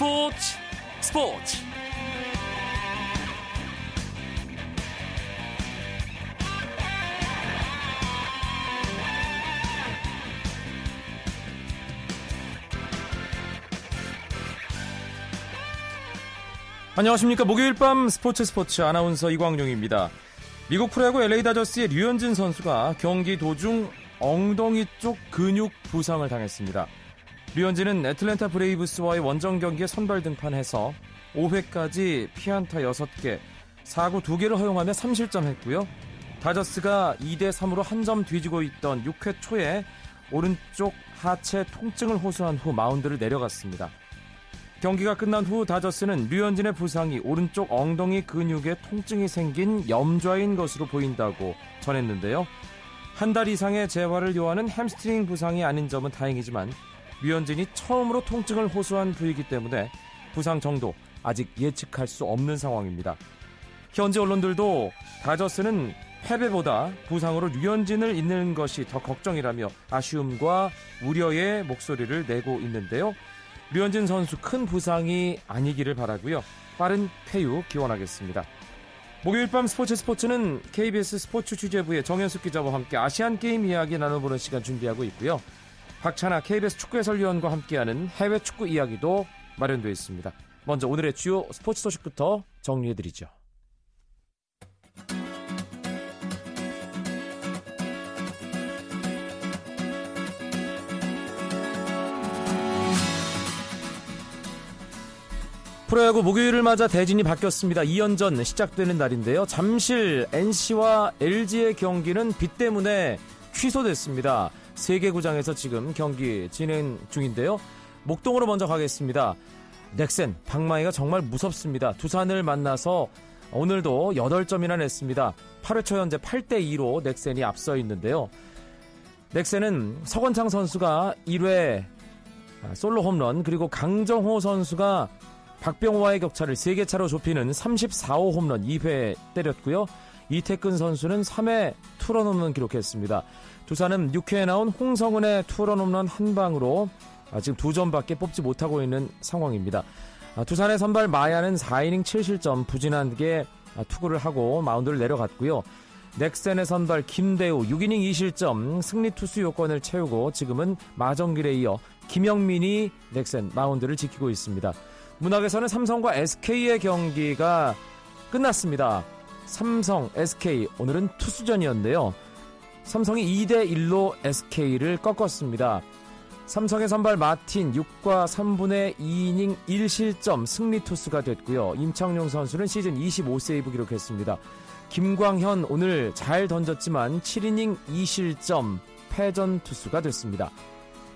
스포츠 스포츠 안녕하십니까 목요일 밤 스포츠 스포츠 아나운서 이광용입니다. 미국 프로야구 LA 다저스의 류현진 선수가 경기 도중 엉덩이 쪽 근육 부상을 당했습니다. 류현진은 애틀랜타 브레이브스와의 원정 경기에 선발 등판해서 5회까지 피안타 6개, 사구 2개를 허용하며 3실점 했고요. 다저스가 2대 3으로 한 점 뒤지고 있던 6회 초에 오른쪽 하체 통증을 호소한 후 마운드를 내려갔습니다. 경기가 끝난 후 다저스는 류현진의 부상이 오른쪽 엉덩이 근육에 통증이 생긴 염좌인 것으로 보인다고 전했는데요. 한 달 이상의 재활을 요하는 햄스트링 부상이 아닌 점은 다행이지만 류현진이 처음으로 통증을 호소한 부위이기 때문에 부상 정도 아직 예측할 수 없는 상황입니다. 현지 언론들도 다저스는 패배보다 부상으로 류현진을 잃는 것이 더 걱정이라며 아쉬움과 우려의 목소리를 내고 있는데요. 류현진 선수 큰 부상이 아니기를 바라고요. 빠른 쾌유 기원하겠습니다. 목요일 밤 스포츠 스포츠는 KBS 스포츠 취재부의 정현숙 기자와 함께 아시안 게임 이야기 나눠보는 시간 준비하고 있고요. 박찬아 KBS 축구 해설위원과 함께하는 해외 축구 이야기도 마련되어 있습니다. 먼저 오늘의 주요 스포츠 소식부터 정리해드리죠. 프로야구 목요일을 맞아 대진이 바뀌었습니다. 2연전 시작되는 날인데요. 잠실 NC와 LG의 경기는 비 때문에 취소됐습니다. 세개 구장에서 지금 경기 진행 중인데요. 목동으로 먼저 가겠습니다. 넥센 박마이가 정말 무섭습니다. 두산을 만나서 오늘도 8점이나 냈습니다. 8회 초 현재 8대 2로 넥센이 앞서 있는데요. 넥센은 서건창 선수가 1회 솔로 홈런 그리고 강정호 선수가 박병호와의 격차를 3개 차로 좁히는 34호 홈런 2회 때렸고요. 이태근 선수는 3회 투런 홈런 기록했습니다. 두산은 6회에 나온 홍성은의 투런 홈런 한 방으로 아, 지금 두 점밖에 뽑지 못하고 있는 상황입니다. 아, 두산의 선발 마야는 4이닝 7실점 부진하게 아, 투구를 하고 마운드를 내려갔고요. 넥센의 선발 김대우 6이닝 2실점 승리 투수 요건을 채우고 지금은 마정길에 이어 김영민이 넥센 마운드를 지키고 있습니다. 문학에서는 삼성과 SK의 경기가 끝났습니다. 삼성, SK 오늘은 투수전이었는데요. 삼성이 2대 1로 SK를 꺾었습니다. 삼성의 선발 마틴 6과 3분의 2이닝 1실점 승리 투수가 됐고요. 임창용 선수는 시즌 25세이브 기록했습니다. 김광현 오늘 잘 던졌지만 7이닝 2실점 패전 투수가 됐습니다.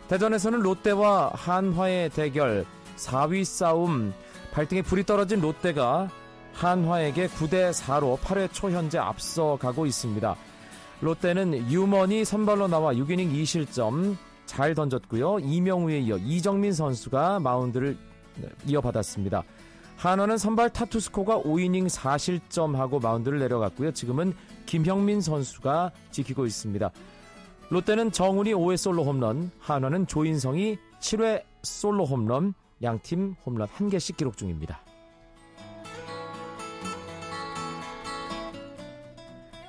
대전에서는 롯데와 한화의 대결 4위 싸움 발등에 불이 떨어진 롯데가 한화에게 9대 4로 8회 초 현재 앞서가고 있습니다. 롯데는 유먼이 선발로 나와 6이닝 2실점 잘 던졌고요. 이명우에 이어 이정민 선수가 마운드를 이어받았습니다. 한화는 선발 타투스코가 5이닝 4실점하고 마운드를 내려갔고요. 지금은 김형민 선수가 지키고 있습니다. 롯데는 정훈이 5회 솔로 홈런, 한화는 조인성이 7회 솔로 홈런, 양팀 홈런 1개씩 기록 중입니다.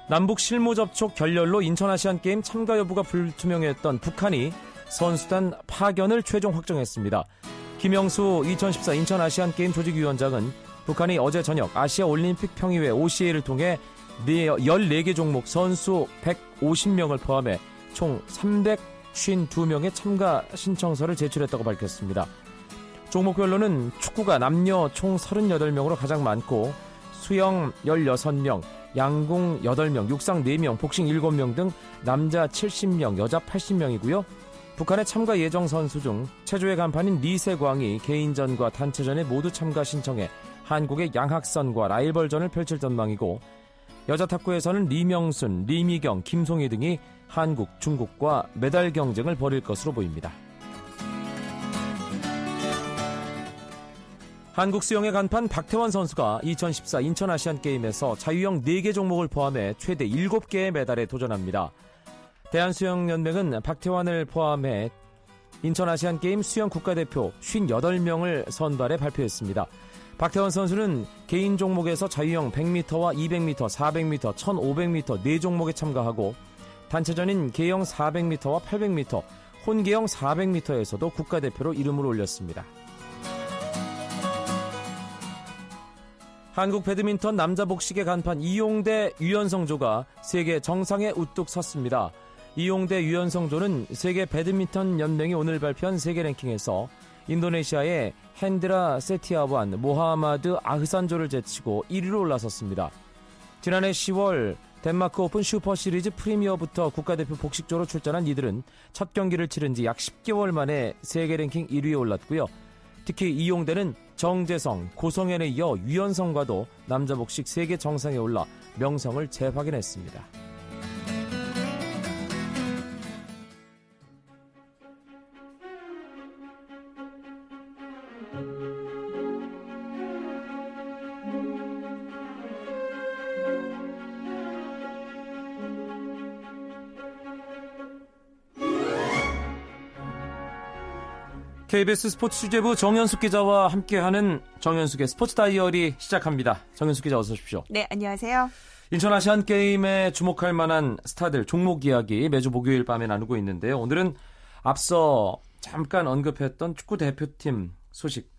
남북 실무 접촉 결렬로 인천 아시안 게임 참가 여부가 불투명했던 북한이 선수단 파견을 최종 확정했습니다. 김영수 2014 인천 아시안 게임 조직위원장은 북한이 어제 저녁 아시아 올림픽 평의회 OCA를 통해 14개 종목 선수 150명을 포함해 총 352명의 참가 신청서를 제출했다고 밝혔습니다. 종목별로는 축구가 남녀 총 38명으로 가장 많고 수영 16명, 양궁 8명, 육상 4명, 복싱 7명 등 남자 70명, 여자 80명이고요. 북한의 참가 예정 선수 중 체조의 간판인 리세광이 개인전과 단체전에 모두 참가 신청해 한국의 양학선과 라이벌전을 펼칠 전망이고 여자 탁구에서는 리명순, 리미경, 김송희 등이 한국, 중국과 메달 경쟁을 벌일 것으로 보입니다. 한국 수영의 간판 박태환 선수가 2014 인천 아시안 게임에서 자유형 4개 종목을 포함해 최대 7개의 메달에 도전합니다. 대한수영연맹은 박태환을 포함해 인천 아시안 게임 수영 국가대표 58명을 선발해 발표했습니다. 박태원 선수는 개인 종목에서 자유형 100m와 200m, 400m, 1500m 4종목에 참가하고 단체전인 개형 400m와 800m, 혼개형 400m에서도 국가대표로 이름을 올렸습니다. 한국 배드민턴 남자 복식의 간판 이용대 유연성조가 세계 정상에 우뚝 섰습니다. 이용대 유연성조는 세계 배드민턴 연맹이 오늘 발표한 세계 랭킹에서 인도네시아의 핸드라 세티아완 모하마드 아흐산조를 제치고 1위로 올라섰습니다. 지난해 10월 덴마크 오픈 슈퍼 시리즈 프리미어부터 국가대표 복식조로 출전한 이들은 첫 경기를 치른 지 약 10개월 만에 세계 랭킹 1위에 올랐고요. 특히 이용대는 정재성, 고성현에 이어 유연성과도 남자 복식 세계 정상에 올라 명성을 재확인했습니다. KBS 스포츠 취재부 정현숙 기자와 함께하는 정현숙의 스포츠 다이어리 시작합니다. 정현숙 기자 어서 오십시오. 네, 안녕하세요. 인천 아시안 게임에 주목할 만한 스타들 종목 이야기 매주 목요일 밤에 나누고 있는데요. 오늘은 앞서 잠깐 언급했던 축구 대표팀 소식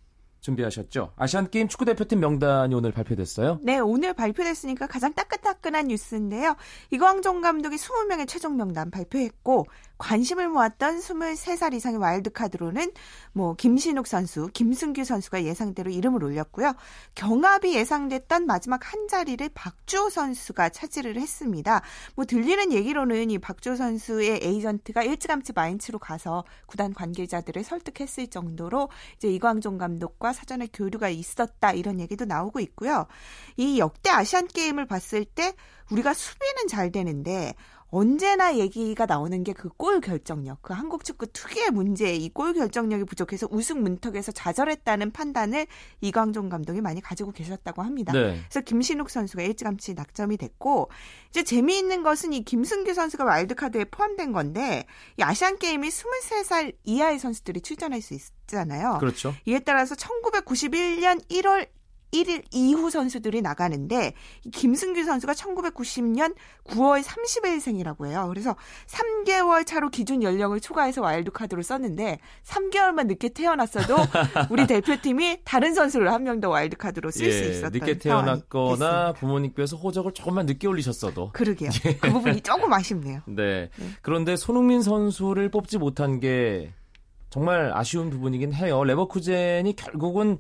준비하셨죠? 아시안 게임 축구 대표팀 명단이 오늘 발표됐어요? 네, 오늘 발표됐으니까 가장 따끈따끈한 뉴스인데요. 이광종 감독이 20명의 최종 명단 발표했고 관심을 모았던 23살 이상의 와일드카드로는 뭐 김신욱 선수, 김승규 선수가 예상대로 이름을 올렸고요. 경합이 예상됐던 마지막 한 자리를 박주호 선수가 차지를 했습니다. 뭐 들리는 얘기로는 이 박주호 선수의 에이전트가 일찌감치 마인츠로 가서 구단 관계자들을 설득했을 정도로 이제 이광종 감독과 사전에 교류가 있었다 이런 얘기도 나오고 있고요. 이 역대 아시안 게임을 봤을 때 우리가 수비는 잘 되는데 언제나 얘기가 나오는 게 그 골 결정력, 그 한국 축구 특유의 문제, 이 골 결정력이 부족해서 우승 문턱에서 좌절했다는 판단을 이광종 감독이 많이 가지고 계셨다고 합니다. 네. 그래서 김신욱 선수가 일찌감치 낙점이 됐고 이제 재미있는 것은 이 김승규 선수가 와일드카드에 포함된 건데 이 아시안 게임이 23살 이하의 선수들이 출전할 수 있 잖아요. 그렇죠. 이에 따라서 1991년 1월 1일 이후 선수들이 나가는데 김승규 선수가 1990년 9월 30일생이라고 해요. 그래서 3개월 차로 기준 연령을 초과해서 와일드 카드로 썼는데 3개월만 늦게 태어났어도 우리 대표팀이 다른 선수를 한 명 더 와일드 카드로 쓸수 예, 있었던 늦게 태어났거나 부모님께서 호적을 조금만 늦게 올리셨어도 그러게요. 예. 그 부분이 조금 아쉽네요. 네. 네. 그런데 손흥민 선수를 뽑지 못한 게 정말 아쉬운 부분이긴 해요. 레버쿠젠이 결국은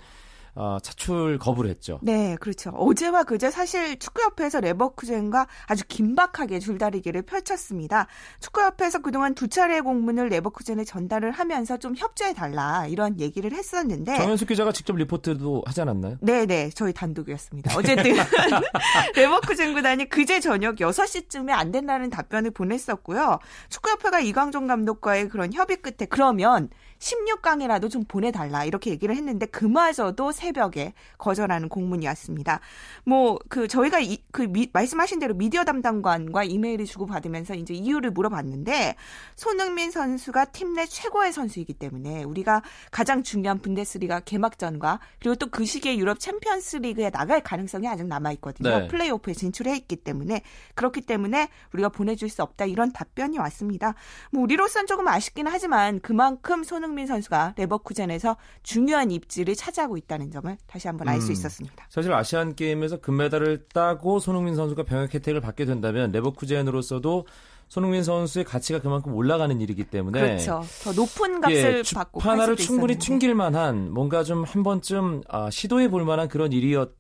어, 차출 거부를 했죠. 네, 그렇죠. 어제와 그제 사실 축구협회에서 레버쿠젠과 아주 긴박하게 줄다리기를 펼쳤습니다. 축구협회에서 그동안 두 차례 공문을 레버쿠젠에 전달을 하면서 좀 협조해 달라 이런 얘기를 했었는데 정현숙 기자가 직접 리포트도 하지 않았나요? 네, 네, 저희 단독이었습니다. 어쨌든 레버쿠젠 구단이 그제 저녁 6시쯤에 안 된다는 답변을 보냈었고요. 축구협회가 이광종 감독과의 그런 협의 끝에 그러면 16강이라도 좀 보내달라 이렇게 얘기를 했는데 그마저도 새벽에 거절하는 공문이 왔습니다. 뭐 그 저희가 이, 그 미, 말씀하신 대로 미디어 담당관과 이메일을 주고 받으면서 이제 이유를 물어봤는데 손흥민 선수가 팀 내 최고의 선수이기 때문에 우리가 가장 중요한 분데스리가 개막전과 그리고 또 그 시기에 유럽 챔피언스리그에 나갈 가능성이 아직 남아 있거든요. 네. 플레이오프에 진출해 있기 때문에 그렇기 때문에 우리가 보내줄 수 없다 이런 답변이 왔습니다. 뭐 우리로선 조금 아쉽긴 하지만 그만큼 손흥민 손흥민 선수가 레버쿠젠에서 중요한 입지를 차지하고 있다는 점을 다시 한번 알수 음, 있었습니다. 사실 아시안 게임에서 금메달을 따고 손흥민 선수가 병역 혜택을 받게 된다면 레버쿠젠으로서도 손흥민 선수의 가치가 그만큼 올라가는 일이기 때문에 그렇죠. 더 높은 값을 예, 받고 하나를 충분히. 튕길 만한 뭔가 좀 한 번쯤 아, 시도해 볼 만한 그런 일이었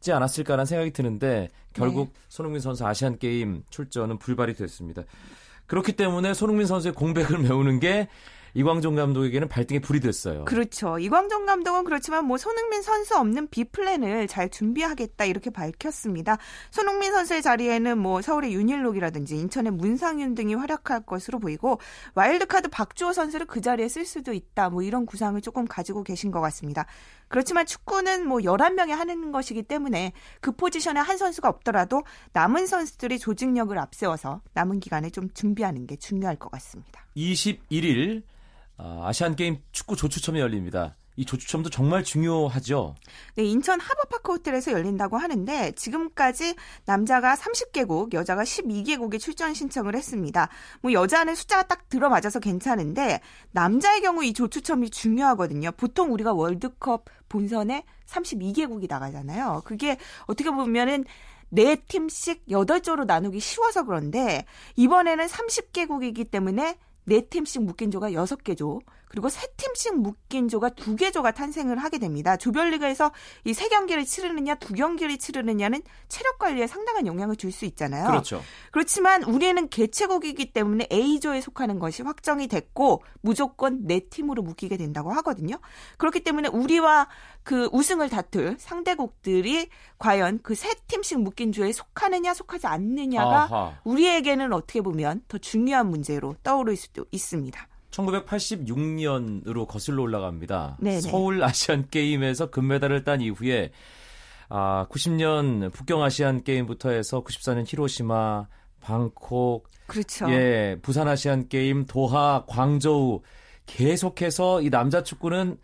지 않았을까라는 생각이 드는데 결국 네. 손흥민 선수 아시안 게임 출전은 불발이 됐습니다. 그렇기 때문에 손흥민 선수의 공백을 메우는 게 이광종 감독에게는 발등에 불이 됐어요. 그렇죠. 이광종 감독은 그렇지만 뭐 손흥민 선수 없는 B 플랜을 잘 준비하겠다 이렇게 밝혔습니다. 손흥민 선수의 자리에는 뭐 서울의 윤일록이라든지 인천의 문상윤 등이 활약할 것으로 보이고 와일드카드 박주호 선수를 그 자리에 쓸 수도 있다. 뭐 이런 구상을 조금 가지고 계신 것 같습니다. 그렇지만 축구는 뭐 11명이 하는 것이기 때문에 그 포지션에 한 선수가 없더라도 남은 선수들이 조직력을 앞세워서 남은 기간에 좀 준비하는 게 중요할 것 같습니다. 21일 아, 아시안 게임 축구 조추첨이 열립니다. 이 조추첨도 정말 중요하죠. 네, 인천 하버파크 호텔에서 열린다고 하는데 지금까지 남자가 30개국, 여자가 12개국에 출전 신청을 했습니다. 뭐 여자는 숫자가 딱 들어맞아서 괜찮은데 남자의 경우 이 조추첨이 중요하거든요. 보통 우리가 월드컵 본선에 32개국이 나가잖아요. 그게 어떻게 보면은 네 팀씩 8조로 나누기 쉬워서 그런데 이번에는 30개국이기 때문에 네 팀씩 묶인 조가 6개 조, 그리고 세 팀씩 묶인 조가 두 개 조가 탄생을 하게 됩니다. 조별리그에서 이 세 경기를 치르느냐 두 경기를 치르느냐는 체력 관리에 상당한 영향을 줄 수 있잖아요. 그렇죠. 그렇지만 우리는 개최국이기 때문에 A조에 속하는 것이 확정이 됐고 무조건 네 팀으로 묶이게 된다고 하거든요. 그렇기 때문에 우리와 그 우승을 다툴 상대국들이 과연 그 세 팀씩 묶인 조에 속하느냐 속하지 않느냐가 아하. 우리에게는 어떻게 보면 더 중요한 문제로 떠오를 수도 있습니다. 1986년으로 거슬러 올라갑니다. 네네. 서울 아시안 게임에서 금메달을 딴 이후에 아, 90년 북경 아시안 게임부터 해서 94년 히로시마, 방콕, 그렇죠. 예, 부산 아시안 게임, 도하, 광저우 계속해서 이 남자 축구는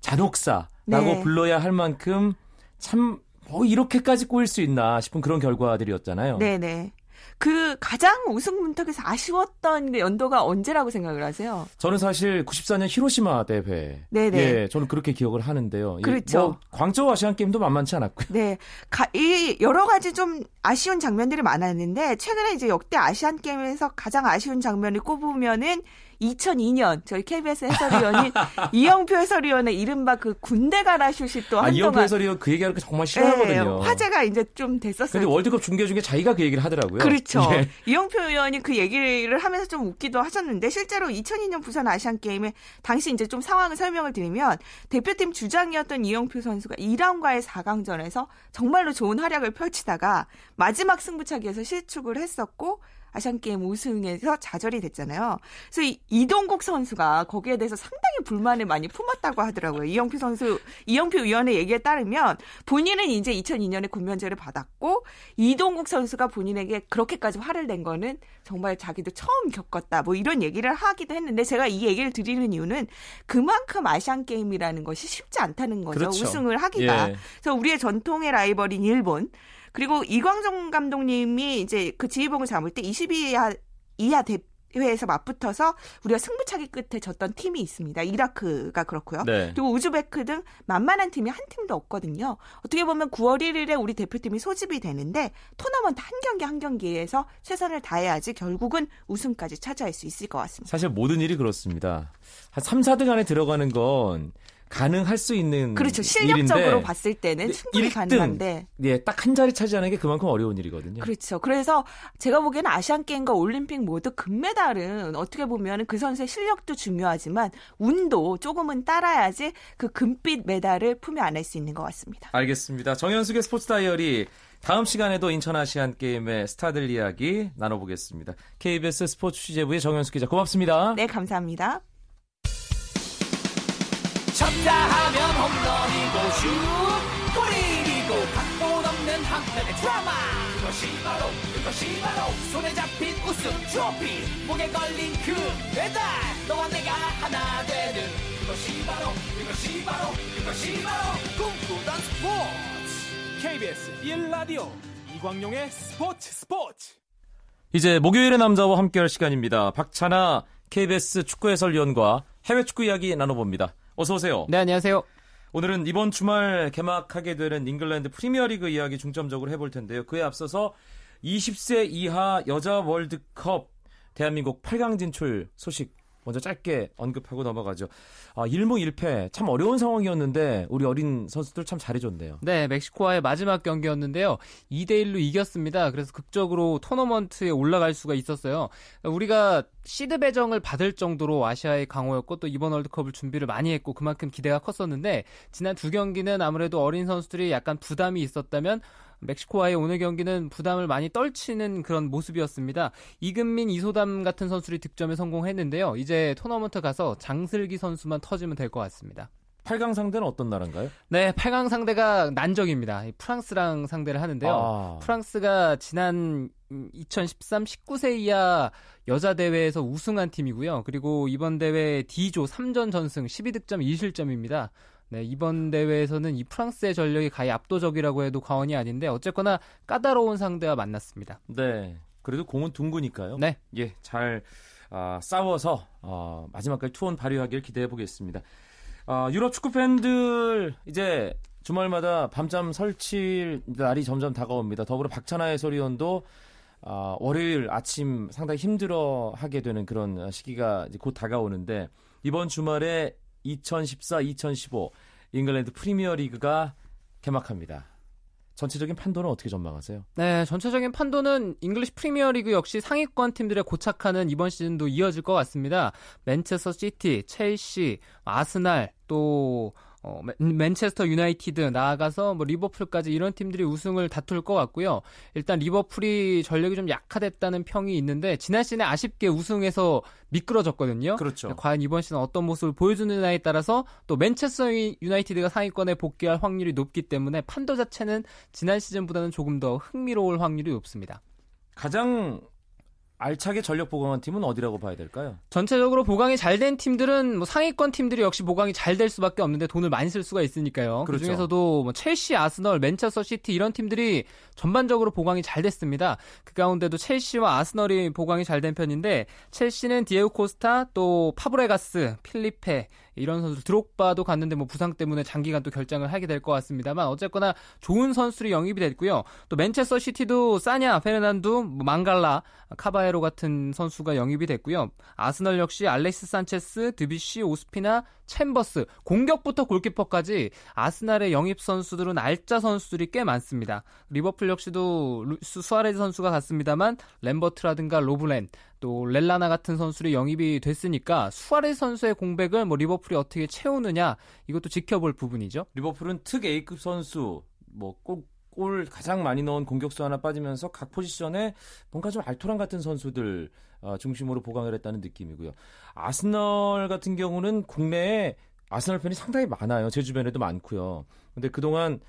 잔혹사라고 네. 불러야 할 만큼 참 뭐 이렇게까지 꼬일 수 있나 싶은 그런 결과들이었잖아요. 네네. 그 가장 우승 문턱에서 아쉬웠던 그 연도가 언제라고 생각을 하세요? 저는 사실 94년 히로시마 대회. 네네. 예, 저는 그렇게 기억을 하는데요. 이 그렇죠. 뭐 광저우 아시안 게임도 만만치 않았고요. 네. 가, 이 여러 가지 좀 아쉬운 장면들이 많았는데 최근에 이제 역대 아시안 게임에서 가장 아쉬운 장면을 꼽으면은 2002년 저희 KBS 해설위원인 이영표 해설위원의 이른바 그 군대 가라 슛이 또 아, 한동안 이영표 해설위원 그 얘기하는 거 정말 싫어하거든요. 네, 화제가 이제 좀 됐었어요. 근데 월드컵 중계 중에 자기가 그 얘기를 하더라고요. 그렇죠. 예. 이영표 의원이 그 얘기를 하면서 좀 웃기도 하셨는데 실제로 2002년 부산 아시안 게임에 당시 이제 좀 상황을 설명을 드리면 대표팀 주장이었던 이영표 선수가 이란과의 4강전에서 정말로 좋은 활약을 펼치다가 마지막 승부차기에서 실축을 했었고 아시안 게임 우승에서 좌절이 됐잖아요. 그래서 이 이동국 선수가 거기에 대해서 상당히 불만을 많이 품었다고 하더라고요. 이영표 선수, 이영표 위원의 얘기에 따르면 본인은 이제 2002년에 군면제를 받았고 이동국 선수가 본인에게 그렇게까지 화를 낸 거는 정말 자기도 처음 겪었다. 뭐 이런 얘기를 하기도 했는데 제가 이 얘기를 드리는 이유는 그만큼 아시안 게임이라는 것이 쉽지 않다는 거죠. 그렇죠. 우승을 하기가. 예. 그래서 우리의 전통의 라이벌인 일본 그리고 이광종 감독님이 이제 그 지휘봉을 잡을 때 22야 이하 대 회에서 맞붙어서 우리가 승부차기 끝에 졌던 팀이 있습니다. 이라크가 그렇고요. 네. 그리고 우즈베크 등 만만한 팀이 한 팀도 없거든요. 어떻게 보면 9월 1일에 우리 대표팀이 소집이 되는데 토너먼트 한 경기 한 경기에서 최선을 다해야지 결국은 우승까지 차지할 수 있을 것 같습니다. 사실 모든 일이 그렇습니다. 한 3, 4등 안에 들어가는 건 가능할 수 있는 그렇죠. 실력적으로 일인데 봤을 때는 네, 충분히 일등. 가능한데 예, 딱 한 자리 차지하는 게 그만큼 어려운 일이거든요. 그렇죠. 그래서 제가 보기에는 아시안 게임과 올림픽 모두 금메달은 어떻게 보면 그 선수의 실력도 중요하지만 운도 조금은 따라야지 그 금빛 메달을 품에 안을 수 있는 것 같습니다. 알겠습니다. 정현숙의 스포츠 다이어리 다음 시간에도 인천 아시안 게임의 스타들 이야기 나눠보겠습니다. KBS 스포츠 취재부의 정현숙 기자 고맙습니다. 네, 감사합니다. 쳤다 하면 홈런이고 슛 골인이고 각본 없는 한편의 드라마. 그것이 바로 그것이 바로 손에 잡힌 우승 트로피. 목에 걸린 그 배달 너와 내가 하나 되는. 그것이 바로 그것이 바로 그것이 바로 꿈꾸던 스포츠. KBS 1라디오 이광용의 스포츠 스포츠. 이제 목요일의 남자와 함께할 시간입니다. 박찬아 KBS 축구 해설위원과 해외 축구 이야기 나눠봅니다. 어서 오세요. 네, 안녕하세요. 오늘은 이번 주말 개막하게 되는 잉글랜드 프리미어리그 이야기 중점적으로 해볼 텐데요. 그에 앞서서 20세 이하 여자 월드컵 대한민국 8강 진출 소식 먼저 짧게 언급하고 넘어가죠. 아, 1무 1패 참 어려운 상황이었는데 우리 어린 선수들 참 잘해줬네요. 네, 멕시코와의 마지막 경기였는데요. 2대 1로 이겼습니다. 그래서 극적으로 토너먼트에 올라갈 수가 있었어요. 우리가 시드 배정을 받을 정도로 아시아의 강호였고 또 이번 월드컵을 준비를 많이 했고 그만큼 기대가 컸었는데 지난 두 경기는 아무래도 어린 선수들이 약간 부담이 있었다면 멕시코와의 오늘 경기는 부담을 많이 떨치는 그런 모습이었습니다. 이금민, 이소담 같은 선수들이 득점에 성공했는데요. 이제 토너먼트 가서 장슬기 선수만 터지면 될 것 같습니다. 8강 상대는 어떤 나라인가요? 네, 8강 상대가 난적입니다. 프랑스랑 상대를 하는데요. 아. 프랑스가 지난 2013 19세 이하 여자 대회에서 우승한 팀이고요. 그리고 이번 대회 D조 3전 전승 12득점 2실점입니다. 네, 이번 대회에서는 이 프랑스의 전력이 가히 압도적이라고 해도 과언이 아닌데 어쨌거나 까다로운 상대와 만났습니다. 네. 그래도 공은 둥그니까요. 네. 예, 잘 아, 싸워서 어, 마지막까지 투혼 발휘하길 기대해 보겠습니다. 아, 유럽 축구 팬들 이제 주말마다 밤잠 설치 날이 점점 다가옵니다. 더불어 박찬하 해설위원도 아, 월요일 아침 상당히 힘들어 하게 되는 그런 시기가 곧 다가오는데 이번 주말에 2014-2015 잉글랜드 프리미어 리그가 개막합니다. 전체적인 판도는 어떻게 전망하세요? 네, 전체적인 판도는 잉글리시 프리미어리그 역시 상위권 팀들의 고착화는 이번 시즌도 이어질 것 같습니다. 맨체스터 시티, 첼시, 아스날 또 어, 맨체스터 유나이티드 나아가서 뭐 리버풀까지 이런 팀들이 우승을 다툴 것 같고요. 일단 리버풀이 전력이 좀 약화됐다는 평이 있는데 지난 시즌에 아쉽게 우승에서 미끄러졌거든요. 그렇죠. 과연 이번 시즌 어떤 모습을 보여주느냐에 따라서 또 맨체스터 유나이티드가 상위권에 복귀할 확률이 높기 때문에 판도 자체는 지난 시즌보다는 조금 더 흥미로울 확률이 높습니다. 가장 알차게 전력 보강한 팀은 어디라고 봐야 될까요? 전체적으로 보강이 잘 된 팀들은 뭐 상위권 팀들이 역시 보강이 잘 될 수밖에 없는데 돈을 많이 쓸 수가 있으니까요. 그렇죠. 그 중에서도 뭐 첼시, 아스널, 맨체스터 시티 이런 팀들이 전반적으로 보강이 잘 됐습니다. 그 가운데도 첼시와 아스널이 보강이 잘 된 편인데 첼시는 디에고 코스타 또 파브레가스, 필리페 이런 선수 드록바도 갔는데 뭐 부상 때문에 장기간 또 결장을 하게 될 것 같습니다만 어쨌거나 좋은 선수들이 영입이 됐고요. 또 맨체스터 시티도 사냐, 페르난두, 뭐 망갈라, 카바에로 같은 선수가 영입이 됐고요. 아스널 역시 알렉스 산체스, 드뷔시, 오스피나, 챔버스, 공격부터 골키퍼까지 아스날의 영입 선수들은 알짜 선수들이 꽤 많습니다. 리버풀 역시도 수아레즈 선수가 갔습니다만 램버트라든가 로브렌, 또 랄라나 같은 선수들이 영입이 됐으니까 수아레즈 선수의 공백을 뭐 리버풀이 어떻게 채우느냐 이것도 지켜볼 부분이죠. 리버풀은 특 A급 선수 뭐 꼭 골 가장 많이 넣은 공격수 하나 빠지면서 각 포지션에 뭔가 좀 알토란 같은 선수들 어, 중심으로 보강을 했다는 느낌이고요. 아스널 같은 경우는 국내에 아스널 팬이 상당히 많아요. 제 주변에도 많고요. 근데 그동안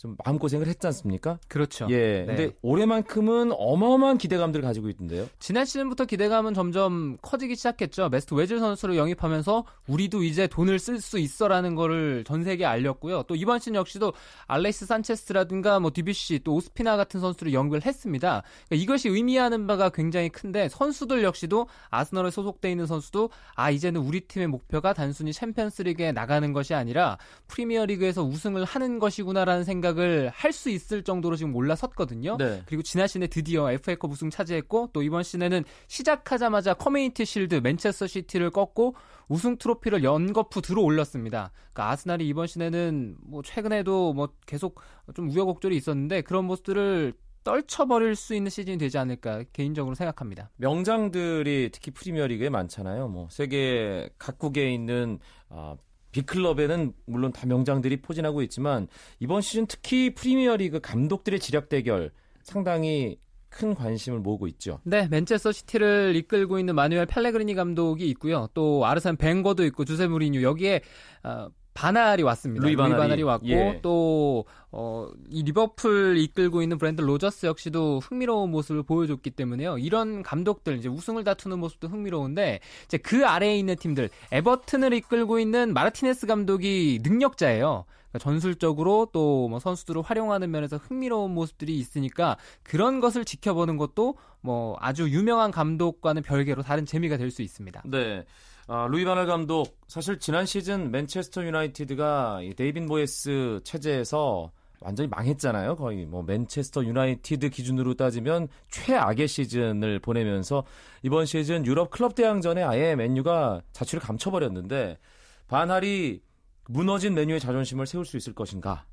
좀 마음고생을 했지 않습니까? 그렇죠. 예. 네. 근데 올해만큼은 어마어마한 기대감들을 가지고 있던데요. 지난 시즌부터 기대감은 점점 커지기 시작했죠. 메수트 외질 선수를 영입하면서 우리도 이제 돈을 쓸 수 있어라는 거를 전 세계에 알렸고요. 또 이번 시즌 역시도 알렉스 산체스라든가 뭐 드뷔시 또 오스피나 같은 선수를 영입을 했습니다. 그러니까 이것이 의미하는 바가 굉장히 큰데 선수들 역시도 아스널에 소속돼 있는 선수도 아 이제는 우리 팀의 목표가 단순히 챔피언스리그에 나가는 것이 아니라 프리미어리그에서 우승을 하는 것이구나라는 생각을 할 수 있을 정도로 지금 올라섰거든요. 네. 그리고 지난 시즌에 드디어 FA컵 우승 차지했고 또 이번 시즌에는 시작하자마자 커뮤니티 실드 맨체스터 시티를 꺾고 우승 트로피를 연거푸 들어 올렸습니다. 그러니까 아스날이 이번 시즌에는 뭐 최근에도 뭐 계속 좀 우여곡절이 있었는데 그런 모습들을 떨쳐버릴 수 있는 시즌이 되지 않을까 개인적으로 생각합니다. 명장들이 특히 프리미어리그에 많잖아요. 뭐 세계 각국에 있는 아, 빅클럽에는 물론 다 명장들이 포진하고 있지만 이번 시즌 특히 프리미어리그 감독들의 지략 대결 상당히 큰 관심을 모으고 있죠. 네, 맨체스터 시티를 이끌고 있는 마누엘 펠레그리니 감독이 있고요. 또 아르센 벵거도 있고 주세 무리뉴 여기에 어, 반 할이 왔습니다. 루이 반 할이. 왔고 예. 또 어, 이 리버풀 이끌고 있는 브랜든 로저스 역시도 흥미로운 모습을 보여줬기 때문에요. 이런 감독들 이제 우승을 다투는 모습도 흥미로운데 이제 그 아래에 있는 팀들 에버튼을 이끌고 있는 마르티네스 감독이 능력자예요. 그러니까 전술적으로 또 뭐 선수들을 활용하는 면에서 흥미로운 모습들이 있으니까 그런 것을 지켜보는 것도 뭐 아주 유명한 감독과는 별개로 다른 재미가 될 수 있습니다. 네. 아, 루이 반 할 감독 사실 지난 시즌 맨체스터 유나이티드가 이 데이비드 모예스 체제에서 완전히 망했잖아요. 거의 뭐 맨체스터 유나이티드 기준으로 따지면 최악의 시즌을 보내면서 이번 시즌 유럽 클럽 대항전에 아예 맨유가 자취를 감춰버렸는데 반할이 무너진 맨유의 자존심을 세울 수 있을 것인가?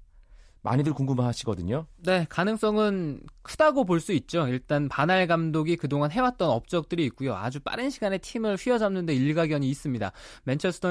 많이들 궁금하시거든요. 네, 가능성은 크다고 볼 수 있죠. 일단 바날 감독이 그동안 해왔던 업적들이 있고요. 아주 빠른 시간에 팀을 휘어잡는 데 일가견이 있습니다. 맨체스터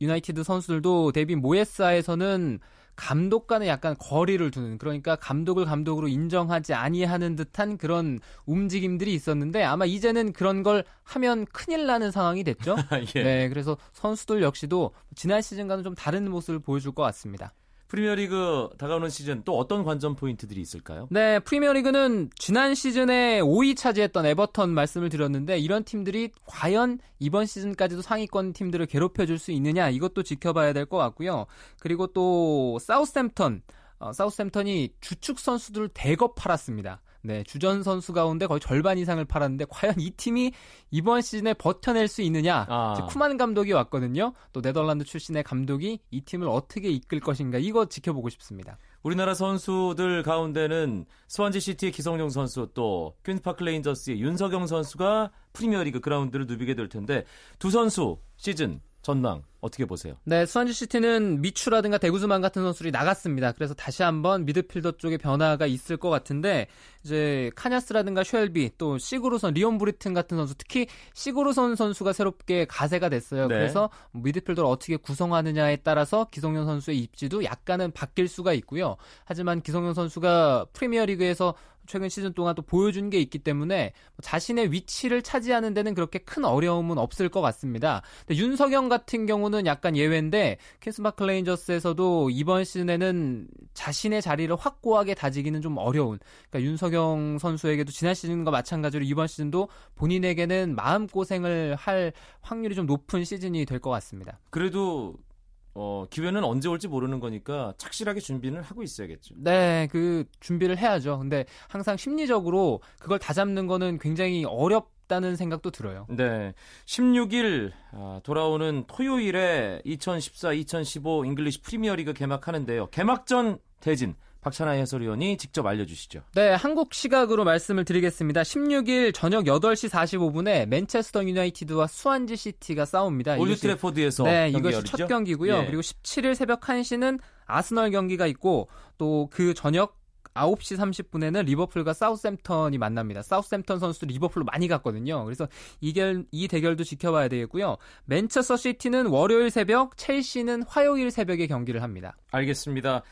유나이티드 선수들도 데빈 모예스아에서는 감독과는 약간 거리를 두는 그러니까 감독을 감독으로 인정하지 아니하는 듯한 그런 움직임들이 있었는데 아마 이제는 그런 걸 하면 큰일 나는 상황이 됐죠. 예. 네, 그래서 선수들 역시도 지난 시즌과는 좀 다른 모습을 보여줄 것 같습니다. 프리미어리그 다가오는 시즌 또 어떤 관전 포인트들이 있을까요? 네, 프리미어리그는 지난 시즌에 5위 차지했던 에버턴 말씀을 드렸는데 이런 팀들이 과연 이번 시즌까지도 상위권 팀들을 괴롭혀 줄 수 있느냐 이것도 지켜봐야 될 것 같고요. 그리고 또 사우스햄턴, 어, 사우스햄턴이 주축 선수들을 대거 팔았습니다. 네, 주전 선수 가운데 거의 절반 이상을 팔았는데 과연 이 팀이 이번 시즌에 버텨낼 수 있느냐? 아. 쿠만 감독이 왔거든요. 또 네덜란드 출신의 감독이 이 팀을 어떻게 이끌 것인가 이거 지켜보고 싶습니다. 우리나라 선수들 가운데는 스완지 시티의 기성용 선수 또 퀸스 파크 레인저스의 윤석영 선수가 프리미어리그 그라운드를 누비게 될 텐데 두 선수 시즌 전망 어떻게 보세요? 네, 스완지 시티는 미추라든가 데 구즈만 같은 선수들이 나갔습니다. 그래서 다시 한번 미드필더 쪽에 변화가 있을 것 같은데 이제 카냐스라든가 쉘비 또 시구르드손, 리온 브리튼 같은 선수 특히 시구르드손 선수가 새롭게 가세가 됐어요. 네. 그래서 미드필더를 어떻게 구성하느냐에 따라서 기성용 선수의 입지도 약간은 바뀔 수가 있고요. 하지만 기성용 선수가 프리미어리그에서 최근 시즌 동안 또 보여준 게 있기 때문에 자신의 위치를 차지하는 데는 그렇게 큰 어려움은 없을 것 같습니다. 근데 윤석영 같은 경우는 약간 예외인데 퀸스파크 레인저스에서도 이번 시즌에는 자신의 자리를 확고하게 다지기는 좀 어려운 그러니까 윤석영 선수에게도 지난 시즌과 마찬가지로 이번 시즌도 본인에게는 마음고생을 할 확률이 좀 높은 시즌이 될 것 같습니다. 그래도 어, 기회는 언제 올지 모르는 거니까 착실하게 준비는 하고 있어야겠죠. 네, 그 준비를 해야죠. 근데 항상 심리적으로 그걸 다잡는 거는 굉장히 어렵다는 생각도 들어요. 네. 16일 아, 돌아오는 토요일에 2014-2015 잉글리시 프리미어리그 개막하는데요. 개막전 대진 박찬하 해설위원이 직접 알려주시죠. 네, 한국 시각으로 말씀을 드리겠습니다. 16일 저녁 8시 45분에 맨체스터 유나이티드와 스완지 시티가 싸웁니다. 올드 트래포드에서 네, 이것이 열리죠? 첫 경기고요. 예. 그리고 17일 새벽 1시는 아스널 경기가 있고 또 그 저녁 9시 30분에는 리버풀과 사우스햄턴이 만납니다. 사우스햄턴 선수도 리버풀로 많이 갔거든요. 그래서 이, 결, 이 대결도 지켜봐야 되겠고요. 맨체스터 시티는 월요일 새벽, 첼시는 화요일 새벽에 경기를 합니다. 알겠습니다.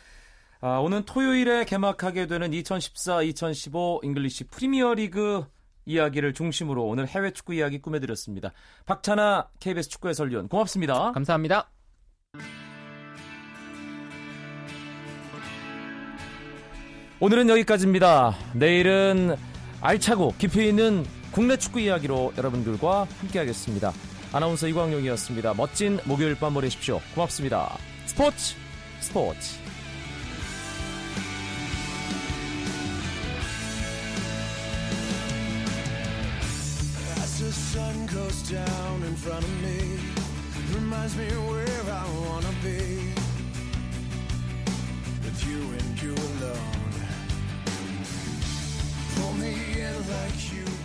아, 오는 토요일에 개막하게 되는 2014-2015 잉글리시 프리미어리그 이야기를 중심으로 오늘 해외 축구 이야기 꾸며드렸습니다. 박찬하 KBS 축구 해설위원 고맙습니다. 감사합니다. 오늘은 여기까지입니다. 내일은 알차고 깊이 있는 국내 축구 이야기로 여러분들과 함께하겠습니다. 아나운서 이광용이었습니다. 멋진 목요일 밤 보내십시오. 고맙습니다. 스포츠 스포츠 goes down in front of me, reminds me where I wanna be. With you and you alone. Pull me in like you.